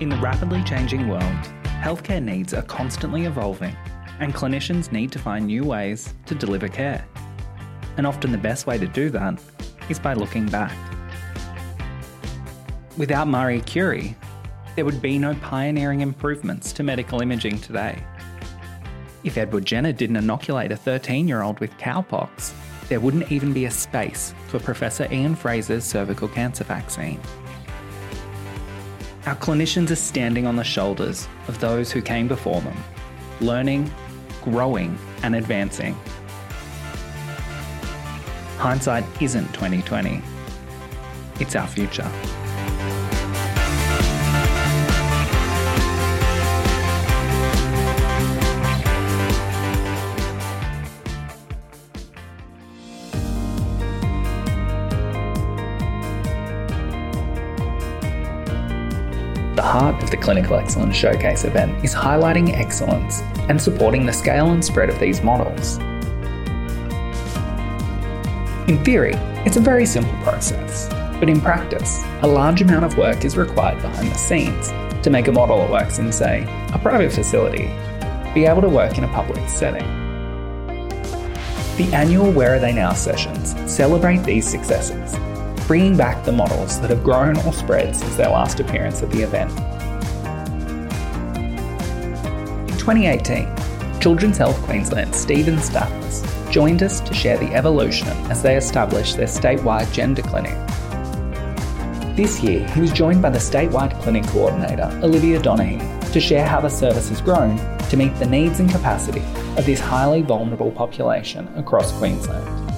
In the rapidly changing world, healthcare needs are constantly evolving, and clinicians need to find new ways to deliver care. And often the best way to do that is by looking back. Without Marie Curie, there would be no pioneering improvements to medical imaging today. If Edward Jenner didn't inoculate a 13 year old with cowpox, there wouldn't even be a space for Professor Ian Fraser's cervical cancer vaccine. Our clinicians are standing on the shoulders of those who came before them, learning, growing, and advancing. Hindsight isn't 2020. It's our future. Heart of the Clinical Excellence Showcase event is highlighting excellence and supporting the scale and spread of these models. In theory, it's a very simple process, but in practice, a large amount of work is required behind the scenes to make a model that works in, say, a private facility be able to work in a public setting. The annual Where Are They Now sessions celebrate these successes bringing back the models that have grown or spread since their last appearance at the event. In 2018, Children's Health Queensland Stephen Stathis joined us to share the evolution as they established their statewide gender clinic. This year, he was joined by the statewide clinic coordinator, Olivia Donaghy, to share how the service has grown to meet the needs and capacity of this highly vulnerable population across Queensland.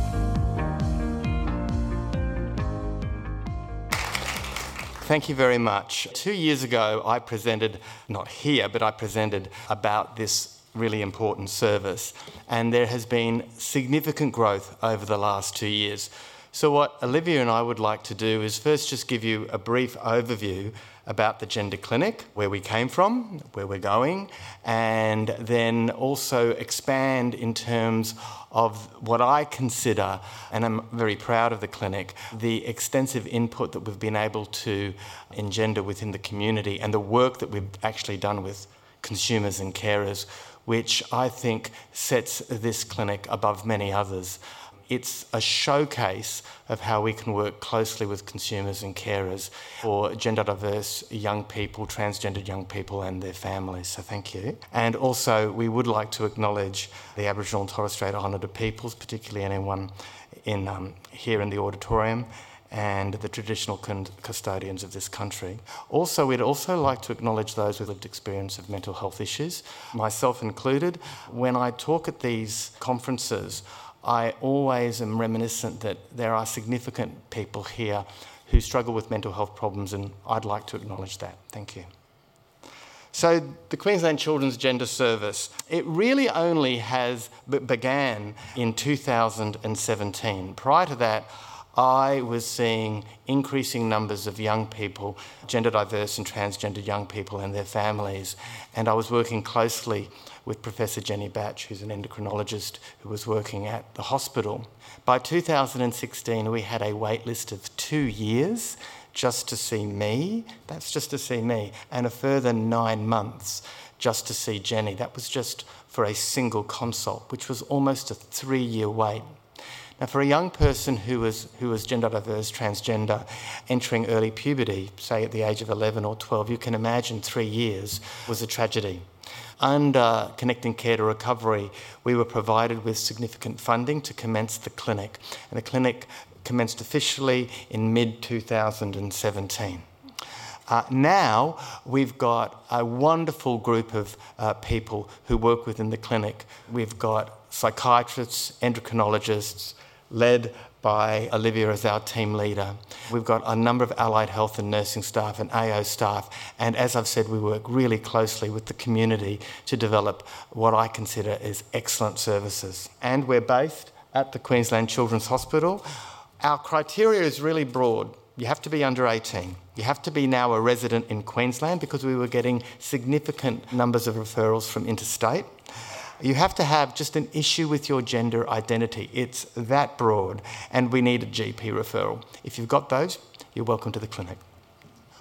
Thank you very much. Two years ago, I presented, not here, but I presented about this really important service, and there has been significant growth over the last two years. So, what Olivia and I would like to do is first just give you a brief overview about the Gender Clinic, where we came from, where we're going, and then also expand in terms of what I consider, and I'm very proud of the clinic, the extensive input that we've been able to engender within the community and the work that we've actually done with consumers and carers, which I think sets this clinic above many others it's a showcase of how we can work closely with consumers and carers for gender diverse young people, transgendered young people, and their families. So, thank you. And also, we would like to acknowledge the Aboriginal and Torres Strait Islander peoples, particularly anyone in, um, here in the auditorium and the traditional custodians of this country. Also, we'd also like to acknowledge those with lived experience of mental health issues, myself included. When I talk at these conferences, I always am reminiscent that there are significant people here who struggle with mental health problems, and I'd like to acknowledge that. Thank you. So, the Queensland Children's Gender Service, it really only has began in 2017. Prior to that, I was seeing increasing numbers of young people, gender diverse and transgender young people and their families, and I was working closely with Professor Jenny Batch, who's an endocrinologist who was working at the hospital. By 2016, we had a wait list of two years just to see me. That's just to see me. And a further nine months just to see Jenny. That was just for a single consult, which was almost a three year wait. Now, for a young person who was, who was gender diverse, transgender, entering early puberty, say at the age of 11 or 12, you can imagine three years was a tragedy. Under Connecting Care to Recovery, we were provided with significant funding to commence the clinic, and the clinic commenced officially in mid 2017. Uh, now we've got a wonderful group of uh, people who work within the clinic. We've got psychiatrists, endocrinologists, led by Olivia as our team leader. We've got a number of allied health and nursing staff and AO staff, and as I've said, we work really closely with the community to develop what I consider is excellent services. And we're based at the Queensland Children's Hospital. Our criteria is really broad. You have to be under 18. You have to be now a resident in Queensland because we were getting significant numbers of referrals from interstate. You have to have just an issue with your gender identity. It's that broad, and we need a GP referral. If you've got those, you're welcome to the clinic.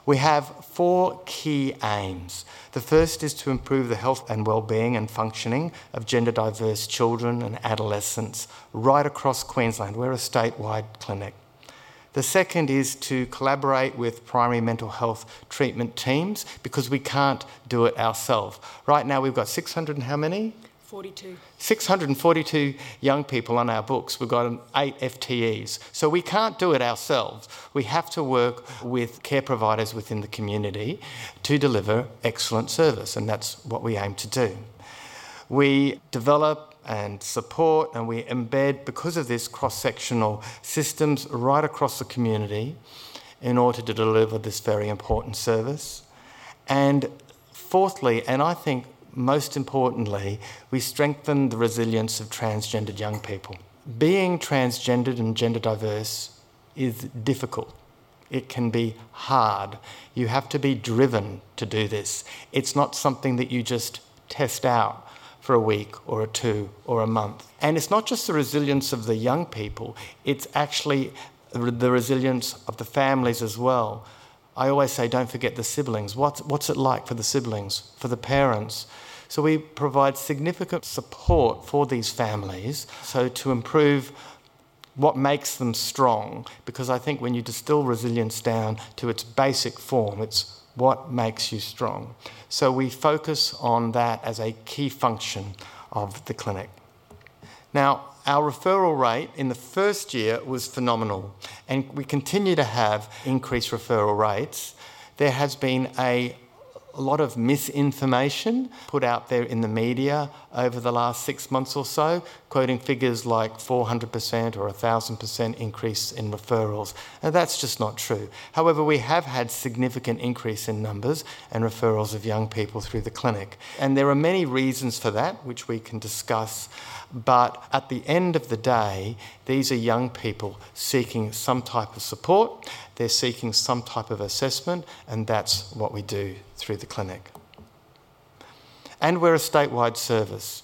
We have four key aims. The first is to improve the health and well-being and functioning of gender diverse children and adolescents right across Queensland. We're a statewide clinic. The second is to collaborate with primary mental health treatment teams because we can't do it ourselves. Right now we've got 600 and how many? 42. 642 young people on our books. We've got eight FTEs. So we can't do it ourselves. We have to work with care providers within the community to deliver excellent service, and that's what we aim to do. We develop and support and we embed, because of this, cross sectional systems right across the community in order to deliver this very important service. And fourthly, and I think most importantly, we strengthen the resilience of transgendered young people. Being transgendered and gender diverse is difficult. It can be hard. You have to be driven to do this. It's not something that you just test out for a week or a two or a month. And it's not just the resilience of the young people, it's actually the resilience of the families as well. I always say, don't forget the siblings. What's, what's it like for the siblings, for the parents? So we provide significant support for these families so to improve what makes them strong because I think when you distill resilience down to its basic form, it's what makes you strong. So we focus on that as a key function of the clinic. Now, our referral rate in the first year was phenomenal, and we continue to have increased referral rates. There has been a a lot of misinformation put out there in the media over the last six months or so, quoting figures like 400% or 1,000% increase in referrals. And that's just not true. However, we have had significant increase in numbers and referrals of young people through the clinic. And there are many reasons for that, which we can discuss. But at the end of the day, these are young people seeking some type of support, they're seeking some type of assessment, and that's what we do through the clinic. And we're a statewide service.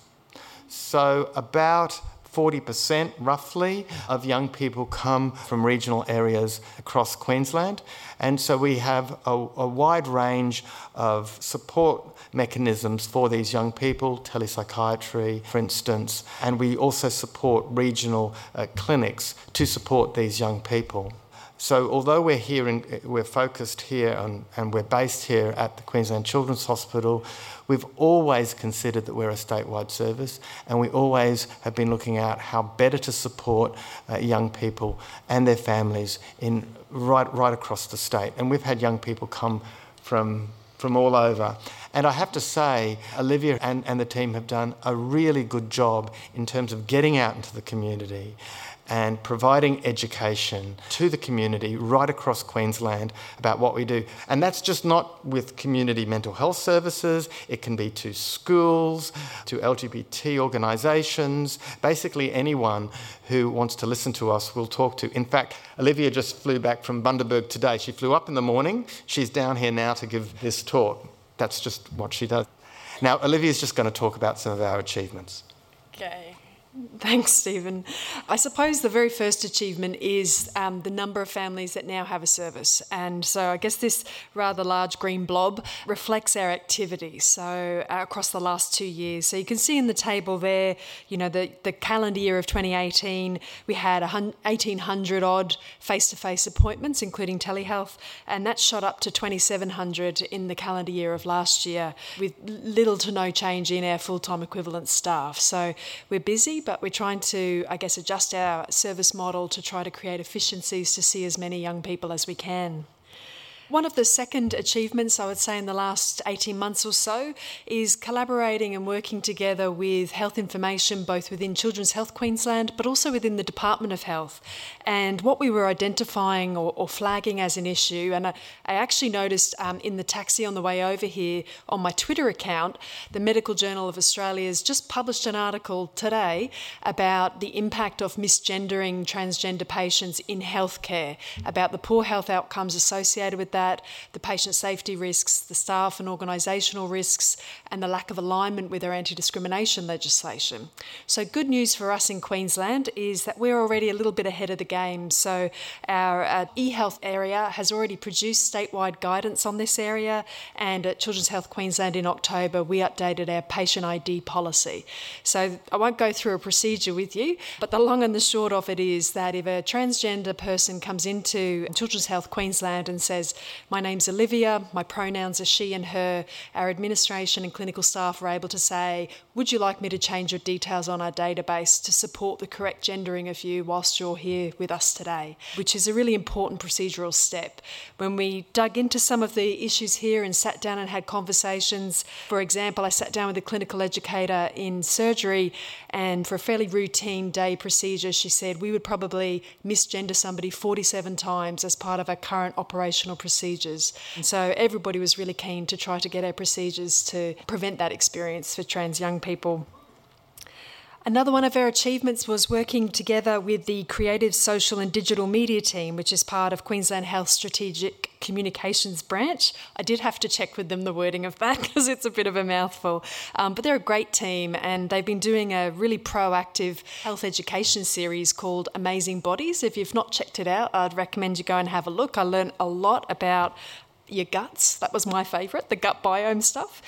So, about 40% roughly of young people come from regional areas across Queensland. And so we have a, a, wide range of support mechanisms for these young people, telepsychiatry, for instance, and we also support regional uh, clinics to support these young people. So, although we're here, in, we're focused here on, and we're based here at the Queensland Children's Hospital, we've always considered that we're a statewide service, and we always have been looking at how better to support uh, young people and their families in right right across the state. And we've had young people come from from all over. And I have to say, Olivia and, and the team have done a really good job in terms of getting out into the community and providing education to the community right across Queensland about what we do. And that's just not with community mental health services, it can be to schools, to LGBT organisations, basically anyone who wants to listen to us will talk to. In fact, Olivia just flew back from Bundaberg today. She flew up in the morning, she's down here now to give this talk. That's just what she does. Now, Olivia's just going to talk about some of our achievements. Okay. Thanks, Stephen. I suppose the very first achievement is um, the number of families that now have a service. And so I guess this rather large green blob reflects our activity. So uh, across the last two years. So you can see in the table there, you know, the, the calendar year of 2018, we had 1,800 odd face to face appointments, including telehealth. And that shot up to 2,700 in the calendar year of last year, with little to no change in our full time equivalent staff. So we're busy but we're trying to, I guess, adjust our service model to try to create efficiencies to see as many young people as we can. One of the second achievements, I would say, in the last 18 months or so is collaborating and working together with health information, both within Children's Health Queensland, but also within the Department of Health. And what we were identifying or, or flagging as an issue, and I, I actually noticed um, in the taxi on the way over here on my Twitter account, the Medical Journal of Australia has just published an article today about the impact of misgendering transgender patients in healthcare, about the poor health outcomes associated with that, the patient safety risks, the staff and organisational risks, and the lack of alignment with our anti discrimination legislation. So, good news for us in Queensland is that we're already a little bit ahead of the game. So, our uh, e health area has already produced statewide guidance on this area, and at Children's Health Queensland in October, we updated our patient ID policy. So, I won't go through a procedure with you, but the long and the short of it is that if a transgender person comes into Children's Health Queensland and says, My name's Olivia, my pronouns are she and her, our administration and clinical staff are able to say, Would you like me to change your details on our database to support the correct gendering of you whilst you're here with us today? Which is a really important procedural step. When we dug into some of the issues here and sat down and had conversations, for example, I sat down with a clinical educator in surgery and for a fairly routine day procedure, she said we would probably misgender somebody 47 times as part of our current operational procedures. And so everybody was really keen to try to get our procedures to prevent that experience for trans young people. Another one of our achievements was working together with the Creative Social and Digital Media team, which is part of Queensland Health Strategic Communications Branch. I did have to check with them the wording of that because it's a bit of a mouthful. Um, but they're a great team and they've been doing a really proactive health education series called Amazing Bodies. If you've not checked it out, I'd recommend you go and have a look. I learned a lot about your guts. That was my favourite, the gut biome stuff.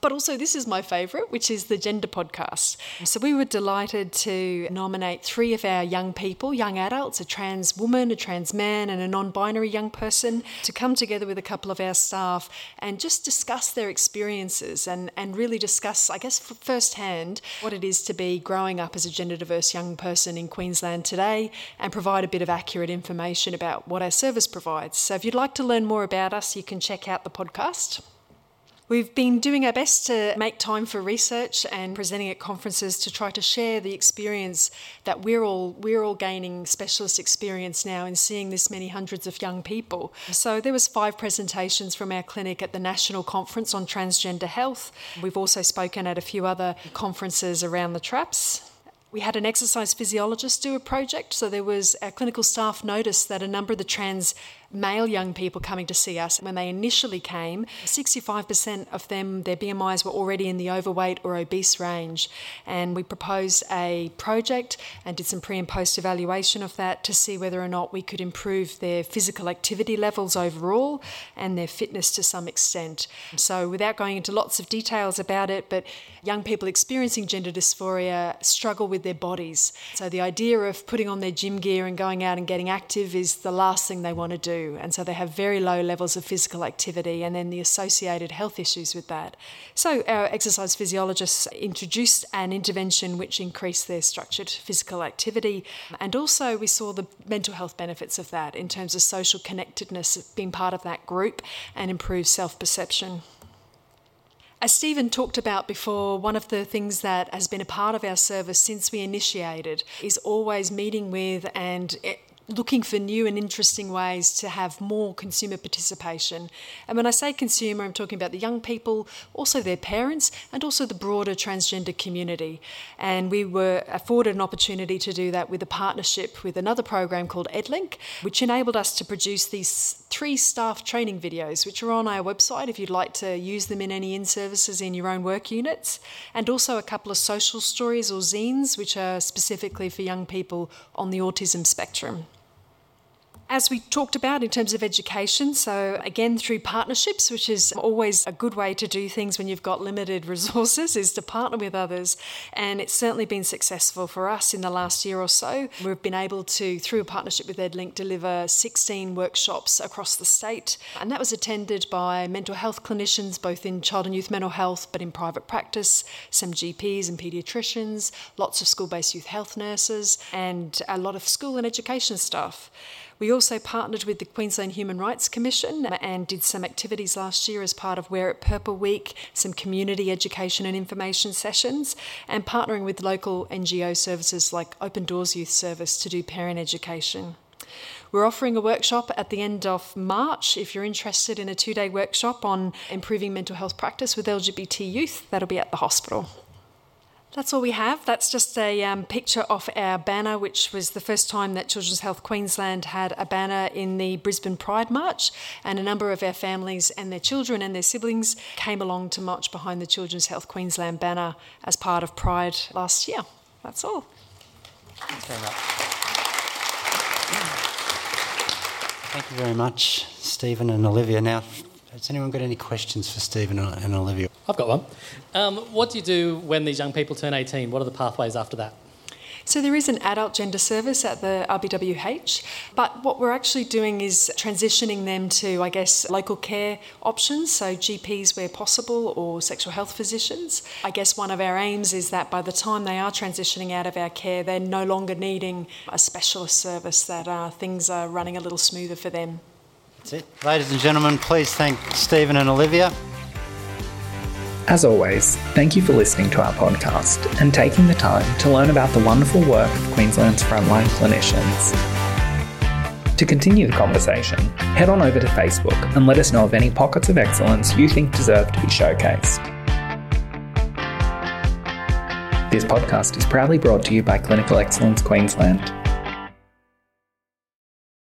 But also, this is my favourite, which is the gender podcast. So, we were delighted to nominate three of our young people, young adults, a trans woman, a trans man, and a non binary young person, to come together with a couple of our staff and just discuss their experiences and, and really discuss, I guess, firsthand what it is to be growing up as a gender diverse young person in Queensland today and provide a bit of accurate information about what our service provides. So, if you'd like to learn more about us, you can check out the podcast. We've been doing our best to make time for research and presenting at conferences to try to share the experience that we're all we're all gaining specialist experience now in seeing this many hundreds of young people. So there was five presentations from our clinic at the National Conference on Transgender Health. We've also spoken at a few other conferences around the traps. We had an exercise physiologist do a project, so there was our clinical staff noticed that a number of the trans male young people coming to see us, when they initially came, 65% of them, their BMIs were already in the overweight or obese range. And we proposed a project and did some pre and post evaluation of that to see whether or not we could improve their physical activity levels overall and their fitness to some extent. So, without going into lots of details about it, but young people experiencing gender dysphoria struggle with their bodies. So, the idea of putting on their gym gear and going out and getting active is the last thing they want to And so they have very low levels of physical activity and then the associated health issues with that. So our exercise physiologists introduced an intervention which increased their structured physical activity. And also we saw the mental health benefits of that in terms of social connectedness, being part of that group and improved self perception. As Stephen talked about before, one of the things that has been a part of our service since we initiated is always meeting with and looking for new and interesting ways to have more consumer participation. And when I say consumer, I'm talking about the young people, also their parents, and also the broader transgender community. And we were afforded an opportunity to do that with a partnership with another program called EdLinQ, which enabled us to produce these three staff training videos, which are on our website if you'd like to use them in any in services in your own work units, and also a couple of social stories or zines, which are specifically for young people on the autism spectrum as we talked about in terms of education, so again through partnerships, which is always a good way to do things when you've got limited resources, is to partner with others. And it's certainly been successful for us in the last year or so. We've been able to, through a partnership with EdLinQ, deliver 16 workshops across the state. And that was attended by mental health clinicians, both in child and youth mental health, but in private practice, some GPs and paediatricians, lots of school based youth health nurses, and a lot of school and education staff. We also partnered with the Queensland Human Rights Commission and did some activities last year as part of Wear It Purple Week, some community education and information sessions, and partnering with local NGO services like Open Doors Youth Service to do parent education. We're offering a workshop at the end of March. If you're interested in a two day workshop on improving mental health practice with LGBT youth, that'll be at the hospital. That's all we have. That's just a um, picture of our banner, which was the first time that Children's Health Queensland had a banner in the Brisbane Pride March. And a number of our families and their children and their siblings came along to march behind the Children's Health Queensland banner as part of Pride last year. That's all. Thanks very much. Thank you very much, Stephen and Olivia. Now, has anyone got any questions for Stephen and Olivia? I've got one. Um, what do you do when these young people turn 18? What are the pathways after that? So there is an adult gender service at the RBWH, but what we're actually doing is transitioning them to, I guess, local care options, so GPs where possible or sexual health physicians. I guess one of our aims is that by the time they are transitioning out of our care, they're no longer needing a specialist service, that uh, things are running a little smoother for them. That's it. Ladies and gentlemen, please thank Stephen and Olivia. As always, thank you for listening to our podcast and taking the time to learn about the wonderful work of Queensland's frontline clinicians. To continue the conversation, head on over to Facebook and let us know of any pockets of excellence you think deserve to be showcased. This podcast is proudly brought to you by Clinical Excellence Queensland.